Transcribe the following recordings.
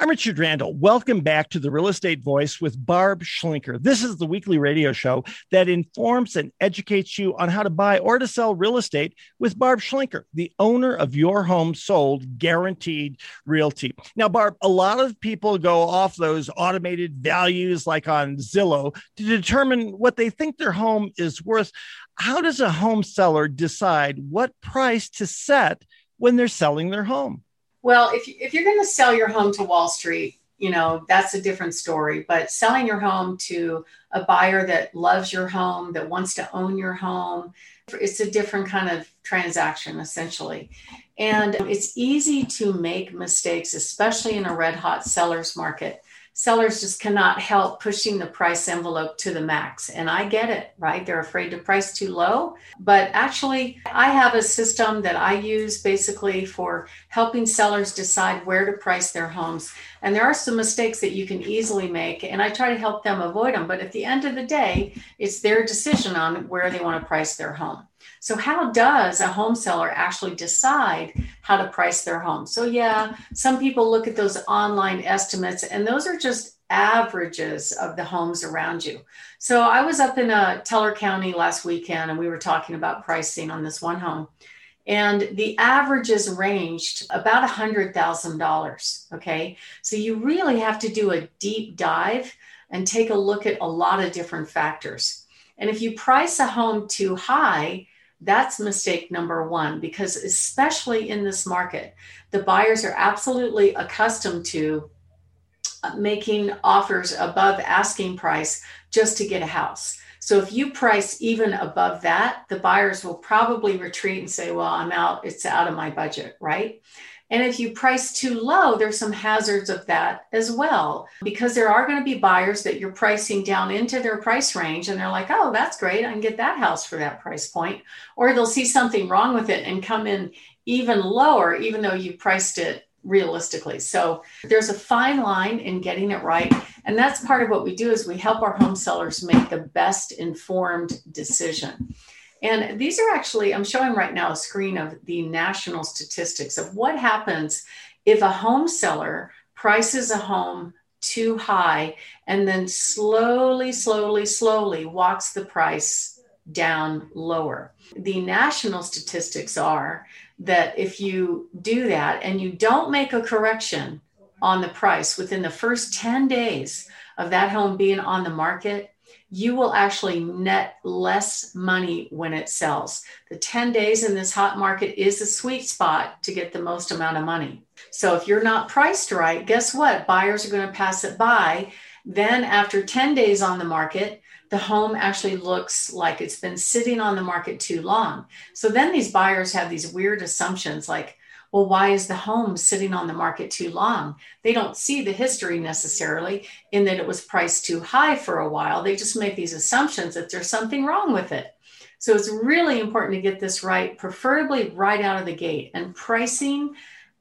I'm Richard Randall. Welcome back to the Real Estate Voice with Barb Schlinker. This is the weekly radio show that informs and educates you on how to buy or to sell real estate with Barb Schlinker, the owner of Your Home Sold Guaranteed Realty. Now, Barb, a lot of people go off those automated values like on Zillow to determine what they think their home is worth. How does a home seller decide what price to set when they're selling their home? Well, if, if you're going to sell your home to Wall Street, you know, that's a different story. But selling your home to a buyer that loves your home, that wants to own your home, it's a different kind of transaction, essentially. And it's easy to make mistakes, especially in a red hot seller's market sellers just cannot help pushing the price envelope to the max. And I get it, right? They're afraid to price too low. But actually, I have a system that I use basically for helping sellers decide where to price their homes. And there are some mistakes that you can easily make, and I try to help them avoid them. But at the end of the day, it's their decision on where they want to price their home. So, how does a home seller actually decide how to price their home? So, yeah, some people look at those online estimates, and those are just averages of the homes around you. So, I was up in uh, Teller County last weekend, and we were talking about pricing on this one home. And the averages ranged about $100,000. Okay. So you really have to do a deep dive and take a look at a lot of different factors. And if you price a home too high, that's mistake number one, because especially in this market, the buyers are absolutely accustomed to uh, making offers above asking price just to get a house. So if you price even above that, the buyers will probably retreat and say, Well, I'm out, it's out of my budget, right? And if you price too low, there's some hazards of that as well, because there are going to be buyers that you're pricing down into their price range and they're like, oh, that's great. I can get that house for that price point. Or they'll see something wrong with it and come in even lower, even though you priced it realistically. So there's a fine line in getting it right. And that's part of what we do is we help our home sellers make the best informed decision. And these are actually, I'm showing right now a screen of the national statistics of what happens if a home seller prices a home too high and then slowly, slowly, slowly walks the price down lower. The national statistics are that if you do that and you don't make a correction on the price within the first 10 days of that home being on the market, you will actually net less money when it sells. The 10 days in this hot market is a sweet spot to get the most amount of money. So if you're not priced right, guess what? Buyers are going to pass it by. Then, after 10 days on the market, the home actually looks like it's been sitting on the market too long. So then these buyers have these weird assumptions like, well, why is the home sitting on the market too long? They don't see the history necessarily in that it was priced too high for a while. They just make these assumptions that there's something wrong with it. So it's really important to get this right, preferably right out of the gate. And pricing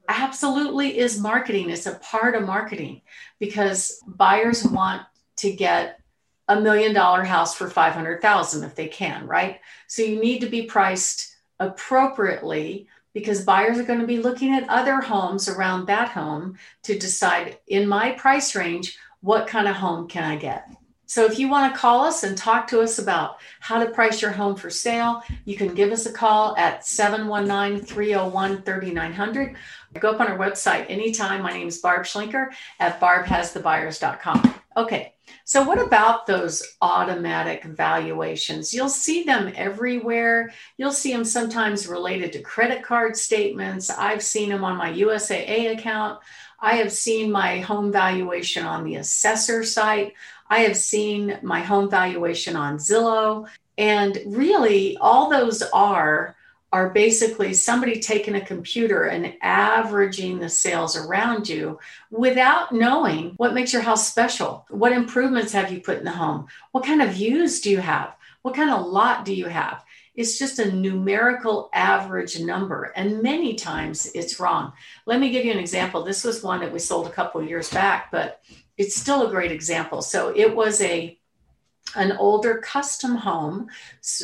absolutely is marketing, it's a part of marketing because buyers want to get a million dollar house for 500,000 if they can, right? So you need to be priced appropriately because buyers are going to be looking at other homes around that home to decide in my price range, what kind of home can I get? So if you want to call us and talk to us about how to price your home for sale, you can give us a call at 719-301-3900. Go up on our website anytime. My name is Barb Schlinker at barbhasthebuyers.com. Okay, so, what about those automatic valuations? You'll see them everywhere. You'll see them sometimes related to credit card statements. I've seen them on my USAA account. I have seen my home valuation on the assessor site. I have seen my home valuation on Zillow. And really, all those are are basically somebody taking a computer and averaging the sales around you without knowing what makes your house special. What improvements have you put in the home? What kind of views do you have? What kind of lot do you have? It's just a numerical average number, and many times it's wrong. Let me give you an example. This was one that we sold a couple of years back, but it's still a great example. So it was a an older custom home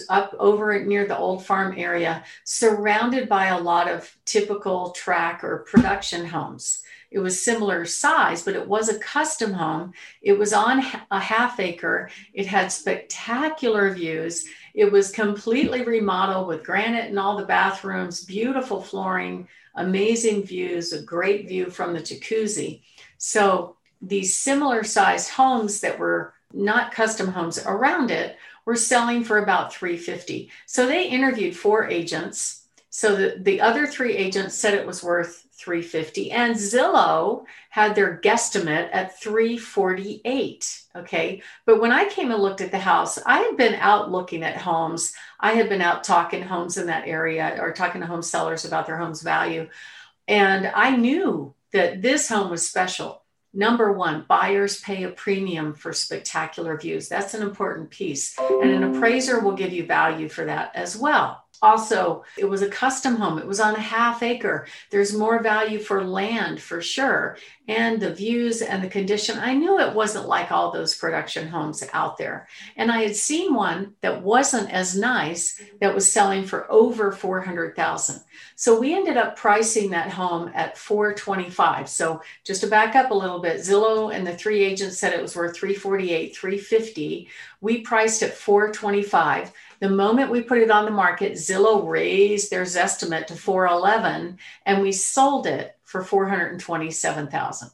up over near the old farm area, surrounded by a lot of typical track or production homes. it was similar size, but it was a custom home. It was on a half acre. It had spectacular views. It was completely remodeled with granite in all the bathrooms, beautiful flooring, amazing views, a great view from the jacuzzi. So these similar sized homes that were not custom homes around it were selling for about 350 so they interviewed four agents. So the, the other three agents said it was worth 350 and zillow had their guesstimate at 348 okay? But when i came and looked at the house i had been out looking at homes. I had been out talking homes in that area or talking to home sellers about their home's value. And i knew that this home was special Number one, buyers pay a premium for spectacular views. That's an important piece. And an appraiser will give you value for that as well. Also, it was a custom home. It was on a half acre. There's more value for land for sure. And the views and the condition. I knew it wasn't like all those production homes out there. And I had seen one that wasn't as nice that was selling for over 400,000. So we ended up pricing that home at 425. So just to back up a little bit, Zillow and the three agents said it was worth 348, 350. We priced at 425 the moment we put it on the market, Zillow raised their estimate to 411 and we sold it for 427,000.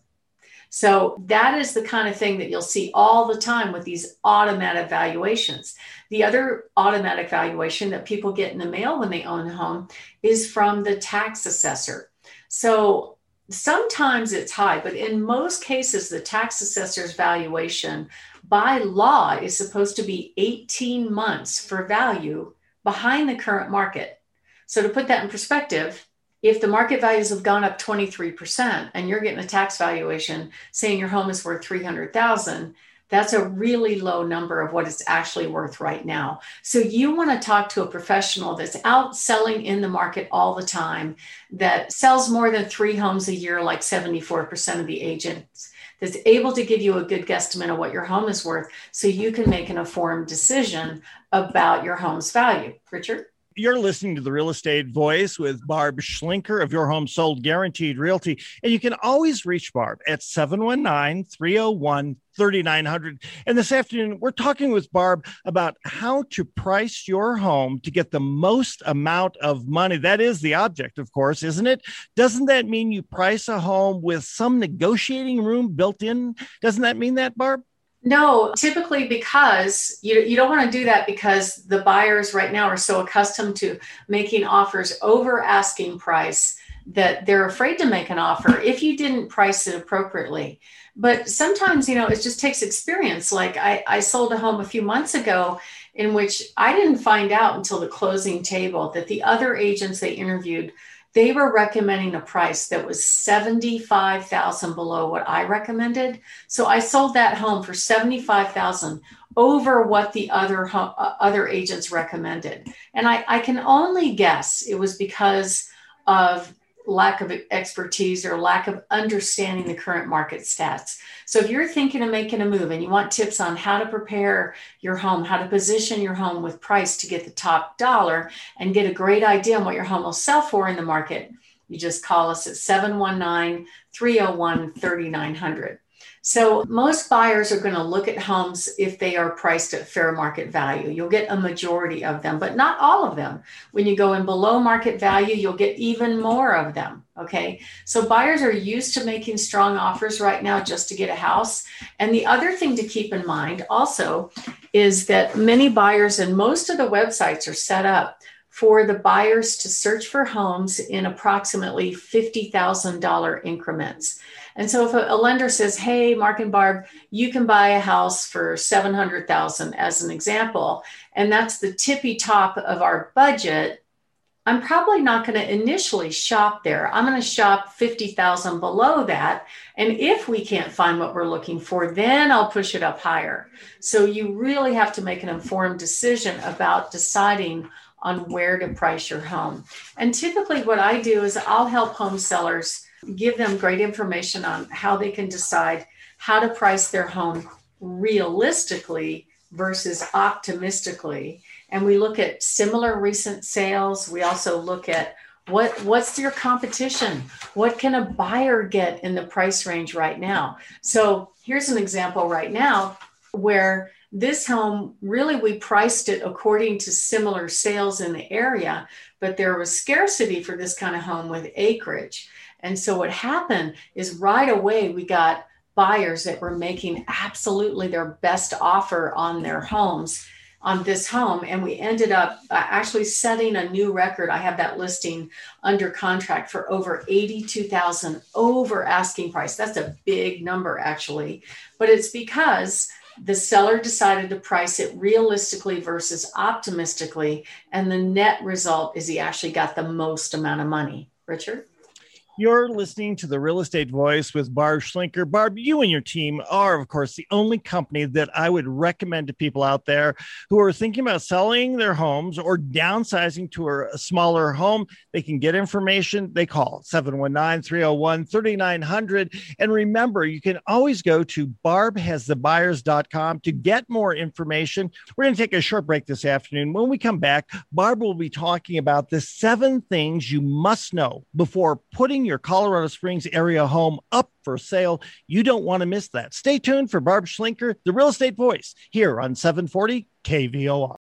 So that is the kind of thing that you'll see all the time with these automatic valuations. The other automatic valuation that people get in the mail when they own a home is from the tax assessor. So sometimes it's high, but in most cases, the tax assessor's valuation by law is supposed to be 18 months for value behind the current market. So to put that in perspective, if the market values have gone up 23% and you're getting a tax valuation saying your home is worth 300,000, that's a really low number of what it's actually worth right now. So you want to talk to a professional that's out selling in the market all the time, that sells more than 3 homes a year like 74% of the agents that's able to give you a good guesstimate of what your home is worth so you can make an informed decision about your home's value. Richard? You're listening to the Real Estate Voice with Barb Schlinker of Your Home Sold Guaranteed Realty. And you can always reach Barb at 719 301 3900. And this afternoon, we're talking with Barb about how to price your home to get the most amount of money. That is the object, of course, isn't it? Doesn't that mean you price a home with some negotiating room built in? Doesn't that mean that, Barb? No, typically because you, you don't want to do that because the buyers right now are so accustomed to making offers over asking price that they're afraid to make an offer if you didn't price it appropriately. But sometimes, you know, it just takes experience. Like I, I sold a home a few months ago in which I didn't find out until the closing table that the other agents they interviewed they were recommending a price that was 75,000 below what I recommended. So I sold that home for 75,000 over what the other uh, other agents recommended. And I, I can only guess it was because of lack of expertise or lack of understanding the current market stats. So if you're thinking of making a move and you want tips on how to prepare your home, how to position your home with price to get the top dollar and get a great idea on what your home will sell for in the market, you just call us at 719 301 3900. So most buyers are going to look at homes if they are priced at fair market value. You'll get a majority of them, but not all of them. When you go in below market value, you'll get even more of them. Okay. So buyers are used to making strong offers right now just to get a house. And the other thing to keep in mind also is that many buyers and most of the websites are set up for the buyers to search for homes in approximately $50,000 increments. And so if a, a, lender says, "Hey, Mark and Barb, you can buy a house for 700,000 as an example, and that's the tippy top of our budget," I'm probably not going to initially shop there. I'm going to shop 50,000 below that, and if we can't find what we're looking for, then I'll push it up higher. So you really have to make an informed decision about deciding on where to price your home. And typically what I do is I'll help home sellers give them great information on how they can decide how to price their home realistically versus optimistically. And we look at similar recent sales. We also look at what what's your competition what can a buyer get in the price range right now so here's an example right now where this home really we priced it according to similar sales in the area but there was scarcity for this kind of home with acreage and so what happened is right away we got buyers that were making absolutely their best offer on their homes on this home. And we ended up uh, actually setting a new record. I have that listing under contract for over 82000 over asking price. That's a big number actually. But it's because the seller decided to price it realistically versus optimistically and the net result is he actually got the most amount of money. Richard you're listening to the Real Estate Voice with Barb Schlinker. Barb, you and your team are, of course, the only company that I would recommend to people out there who are thinking about selling their homes or downsizing to a smaller home. They can get information. They call 719 301 3900. And remember, you can always go to barbhasthebuyers.com to get more information. We're going to take a short break this afternoon. When we come back, Barb will be talking about the seven things you must know before putting your Colorado Springs area home up for sale. You don't want to miss that. Stay tuned for Barb Schlinker, the real estate voice, here on 740 KVOR.